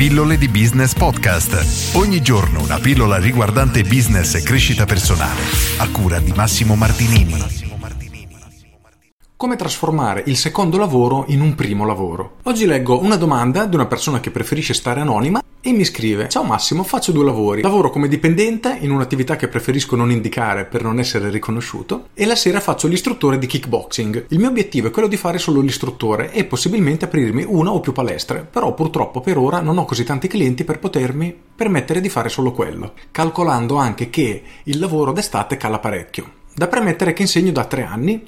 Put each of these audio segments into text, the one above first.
Pillole di Business Podcast. Ogni giorno una pillola riguardante business e crescita personale. A cura di Massimo Martinini. Come trasformare il secondo lavoro in un primo lavoro? Oggi leggo una domanda di una persona che preferisce stare anonima e mi scrive Ciao Massimo, faccio due lavori. Lavoro come dipendente in un'attività che preferisco non indicare per non essere riconosciuto e la sera faccio l'istruttore di kickboxing. Il mio obiettivo è quello di fare solo l'istruttore e possibilmente aprirmi una o più palestre, però purtroppo per ora non ho così tanti clienti per potermi permettere di fare solo quello, calcolando anche che il lavoro d'estate cala parecchio. Da premettere che insegno da tre anni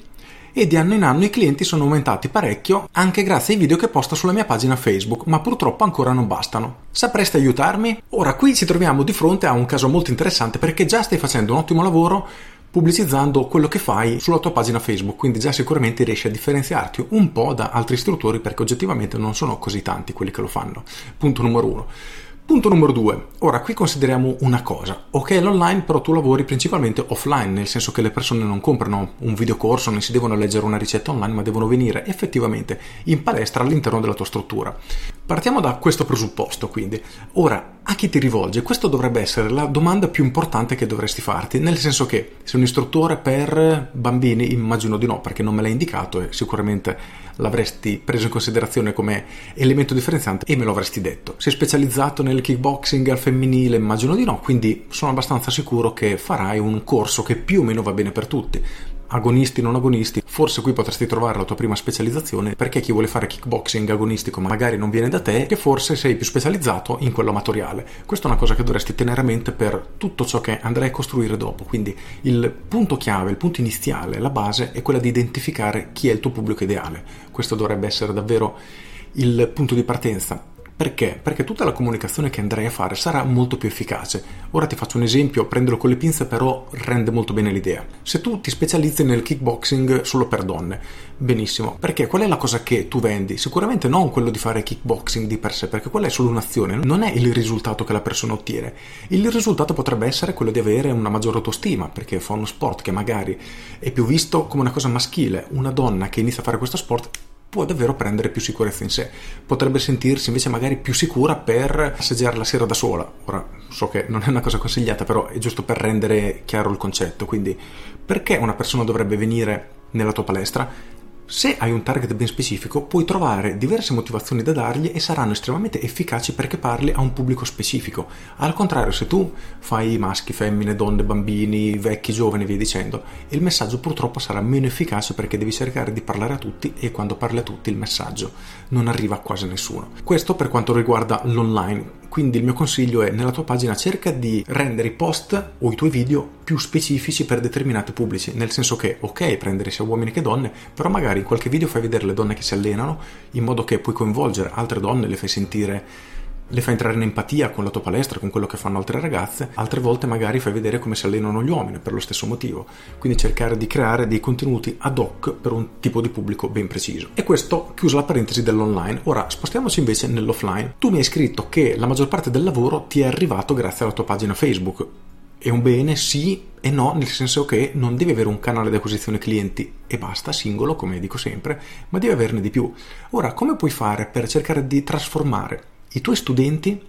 e di anno in anno i clienti sono aumentati parecchio anche grazie ai video che posto sulla mia pagina Facebook, ma purtroppo ancora non bastano. Sapreste aiutarmi? Ora qui ci troviamo di fronte a un caso molto interessante perché già stai facendo un ottimo lavoro pubblicizzando quello che fai sulla tua pagina Facebook, quindi già sicuramente riesci a differenziarti un po' da altri istruttori perché oggettivamente non sono così tanti quelli che lo fanno. Punto numero uno. Punto numero due. Ora, qui consideriamo una cosa. Ok, l'online, però tu lavori principalmente offline, nel senso che le persone non comprano un videocorso, non si devono leggere una ricetta online, ma devono venire effettivamente in palestra all'interno della tua struttura. Partiamo da questo presupposto, quindi. Ora, a chi ti rivolge? Questa dovrebbe essere la domanda più importante che dovresti farti, nel senso che sei un istruttore per bambini, immagino di no, perché non me l'hai indicato e sicuramente l'avresti preso in considerazione come elemento differenziante e me lo avresti detto. Sei specializzato nel kickboxing al femminile? Immagino di no, quindi sono abbastanza sicuro che farai un corso che più o meno va bene per tutti agonisti non agonisti, forse qui potresti trovare la tua prima specializzazione perché chi vuole fare kickboxing agonistico magari non viene da te che forse sei più specializzato in quello amatoriale. Questa è una cosa che dovresti tenere a mente per tutto ciò che andrai a costruire dopo, quindi il punto chiave, il punto iniziale, la base è quella di identificare chi è il tuo pubblico ideale. Questo dovrebbe essere davvero il punto di partenza perché? Perché tutta la comunicazione che andrai a fare sarà molto più efficace. Ora ti faccio un esempio, prenderlo con le pinze però rende molto bene l'idea. Se tu ti specializzi nel kickboxing solo per donne, benissimo, perché qual è la cosa che tu vendi? Sicuramente non quello di fare kickboxing di per sé, perché quella è solo un'azione, non è il risultato che la persona ottiene. Il risultato potrebbe essere quello di avere una maggiore autostima, perché fa uno sport che magari è più visto come una cosa maschile. Una donna che inizia a fare questo sport può davvero prendere più sicurezza in sé. Potrebbe sentirsi invece magari più sicura per assaggiare la sera da sola. Ora, so che non è una cosa consigliata, però è giusto per rendere chiaro il concetto. Quindi, perché una persona dovrebbe venire nella tua palestra? Se hai un target ben specifico, puoi trovare diverse motivazioni da dargli e saranno estremamente efficaci perché parli a un pubblico specifico. Al contrario, se tu fai maschi, femmine, donne, bambini, vecchi, giovani via dicendo, il messaggio purtroppo sarà meno efficace perché devi cercare di parlare a tutti e quando parli a tutti il messaggio non arriva a quasi nessuno. Questo per quanto riguarda l'online. Quindi il mio consiglio è nella tua pagina cerca di rendere i post o i tuoi video più specifici per determinati pubblici, nel senso che ok prendere sia uomini che donne, però magari in qualche video fai vedere le donne che si allenano in modo che puoi coinvolgere altre donne, le fai sentire le fai entrare in empatia con la tua palestra, con quello che fanno altre ragazze, altre volte magari fai vedere come si allenano gli uomini per lo stesso motivo. Quindi cercare di creare dei contenuti ad hoc per un tipo di pubblico ben preciso. E questo chiusa la parentesi dell'online. Ora spostiamoci invece nell'offline. Tu mi hai scritto che la maggior parte del lavoro ti è arrivato grazie alla tua pagina Facebook. È un bene, sì e no, nel senso che non devi avere un canale di acquisizione clienti e basta, singolo, come dico sempre, ma devi averne di più. Ora, come puoi fare per cercare di trasformare i tuoi studenti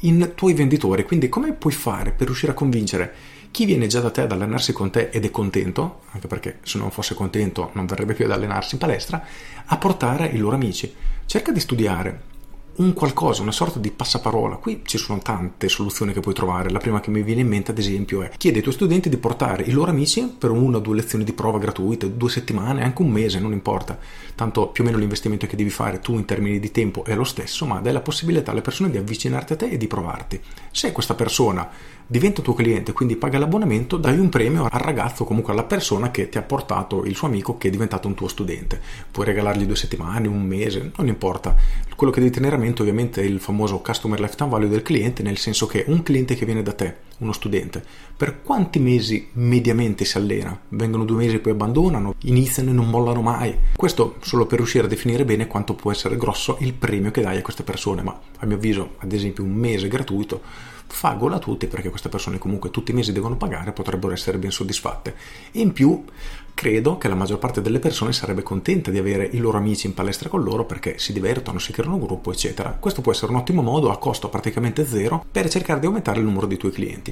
in tuoi venditori. Quindi come puoi fare per riuscire a convincere chi viene già da te ad allenarsi con te ed è contento, anche perché se non fosse contento non verrebbe più ad allenarsi in palestra, a portare i loro amici. Cerca di studiare, un qualcosa, una sorta di passaparola. Qui ci sono tante soluzioni che puoi trovare. La prima che mi viene in mente, ad esempio, è chiede ai tuoi studenti di portare i loro amici per una o due lezioni di prova gratuite, due settimane, anche un mese, non importa. Tanto più o meno l'investimento che devi fare tu in termini di tempo è lo stesso, ma dai la possibilità alle persone di avvicinarti a te e di provarti. Se questa persona diventa tuo cliente, quindi paga l'abbonamento, dai un premio al ragazzo, comunque alla persona che ti ha portato il suo amico che è diventato un tuo studente. Puoi regalargli due settimane, un mese, non importa. Quello che devi tenere a mente ovviamente è il famoso customer lifetime value del cliente, nel senso che un cliente che viene da te uno studente, per quanti mesi mediamente si allena? Vengono due mesi e poi abbandonano, iniziano e non mollano mai. Questo solo per riuscire a definire bene quanto può essere grosso il premio che dai a queste persone, ma a mio avviso, ad esempio, un mese gratuito fa gola a tutti perché queste persone comunque tutti i mesi devono pagare, potrebbero essere ben soddisfatte. E in più credo che la maggior parte delle persone sarebbe contenta di avere i loro amici in palestra con loro perché si divertono, si creano un gruppo, eccetera. Questo può essere un ottimo modo a costo praticamente zero per cercare di aumentare il numero di tuoi clienti.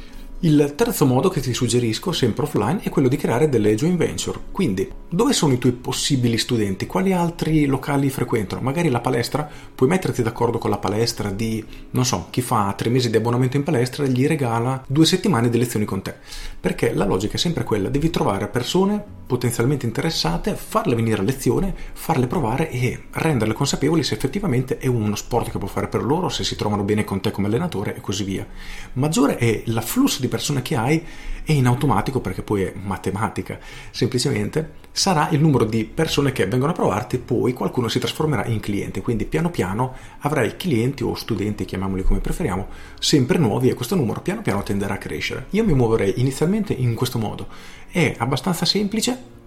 Il terzo modo che ti suggerisco, sempre offline, è quello di creare delle joint venture. Quindi, dove sono i tuoi possibili studenti? Quali altri locali frequentano? Magari la palestra, puoi metterti d'accordo con la palestra di, non so, chi fa tre mesi di abbonamento in palestra gli regala due settimane di lezioni con te. Perché la logica è sempre quella, devi trovare persone potenzialmente interessate, farle venire a lezione, farle provare e renderle consapevoli se effettivamente è uno sport che può fare per loro, se si trovano bene con te come allenatore e così via. Maggiore è l'afflusso di persone che hai e in automatico, perché poi è matematica semplicemente, sarà il numero di persone che vengono a provarti, poi qualcuno si trasformerà in cliente, quindi piano piano avrai clienti o studenti, chiamiamoli come preferiamo, sempre nuovi e questo numero piano piano tenderà a crescere. Io mi muoverei inizialmente in questo modo, è abbastanza semplice,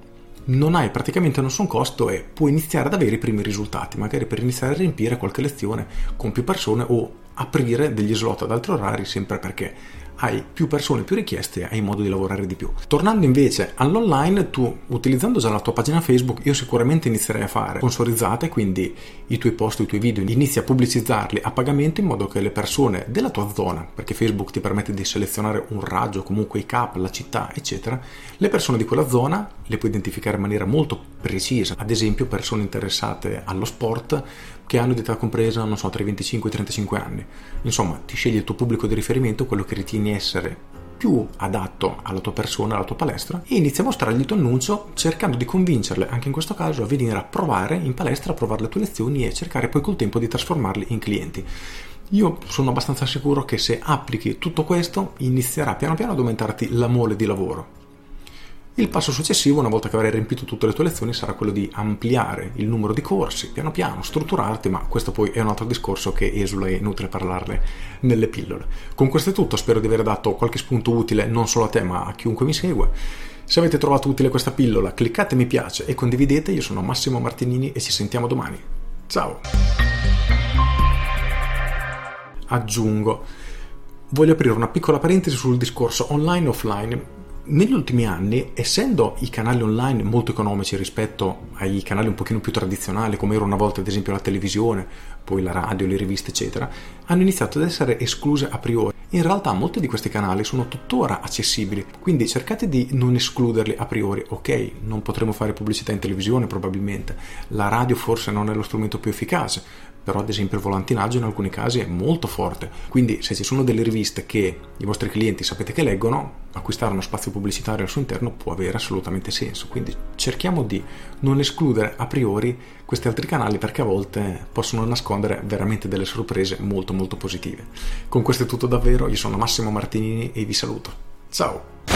non hai praticamente nessun costo e puoi iniziare ad avere i primi risultati, magari per iniziare a riempire qualche lezione con più persone o aprire degli slot ad altri orari sempre perché hai più persone, più richieste, hai modo di lavorare di più. Tornando invece all'online, tu utilizzando già la tua pagina Facebook, io sicuramente inizierei a fare sponsorizzate, quindi i tuoi post, i tuoi video, inizi a pubblicizzarli a pagamento in modo che le persone della tua zona, perché Facebook ti permette di selezionare un raggio, comunque i cap, la città, eccetera, le persone di quella zona le puoi identificare in maniera molto precisa, ad esempio persone interessate allo sport che hanno di età compresa, non so, tra i 25 e i 35 anni. Insomma, ti scegli il tuo pubblico di riferimento, quello che ritieni essere più adatto alla tua persona, alla tua palestra e inizi a mostrargli il tuo annuncio cercando di convincerle, anche in questo caso, a venire a provare in palestra, a provare le tue lezioni e cercare poi col tempo di trasformarli in clienti. Io sono abbastanza sicuro che se applichi tutto questo inizierà piano piano ad aumentarti la mole di lavoro il passo successivo, una volta che avrai riempito tutte le tue lezioni, sarà quello di ampliare il numero di corsi, piano piano, strutturarti, ma questo poi è un altro discorso che esula e è inutile parlarne nelle pillole. Con questo è tutto, spero di aver dato qualche spunto utile non solo a te, ma a chiunque mi segue. Se avete trovato utile questa pillola, cliccate mi piace e condividete. Io sono Massimo Martinini e ci sentiamo domani. Ciao! Aggiungo, voglio aprire una piccola parentesi sul discorso online e offline negli ultimi anni, essendo i canali online molto economici rispetto ai canali un pochino più tradizionali, come era una volta ad esempio la televisione, poi la radio, le riviste, eccetera, hanno iniziato ad essere escluse a priori. In realtà molti di questi canali sono tuttora accessibili, quindi cercate di non escluderli a priori. Ok, non potremo fare pubblicità in televisione probabilmente, la radio forse non è lo strumento più efficace, però ad esempio il volantinaggio in alcuni casi è molto forte, quindi se ci sono delle riviste che i vostri clienti sapete che leggono, acquistare uno spazio pubblicitario al suo interno può avere assolutamente senso, quindi cerchiamo di non escludere a priori questi altri canali perché a volte possono nascondere veramente delle sorprese molto molto positive. Con questo è tutto davvero, io sono Massimo Martinini e vi saluto. Ciao!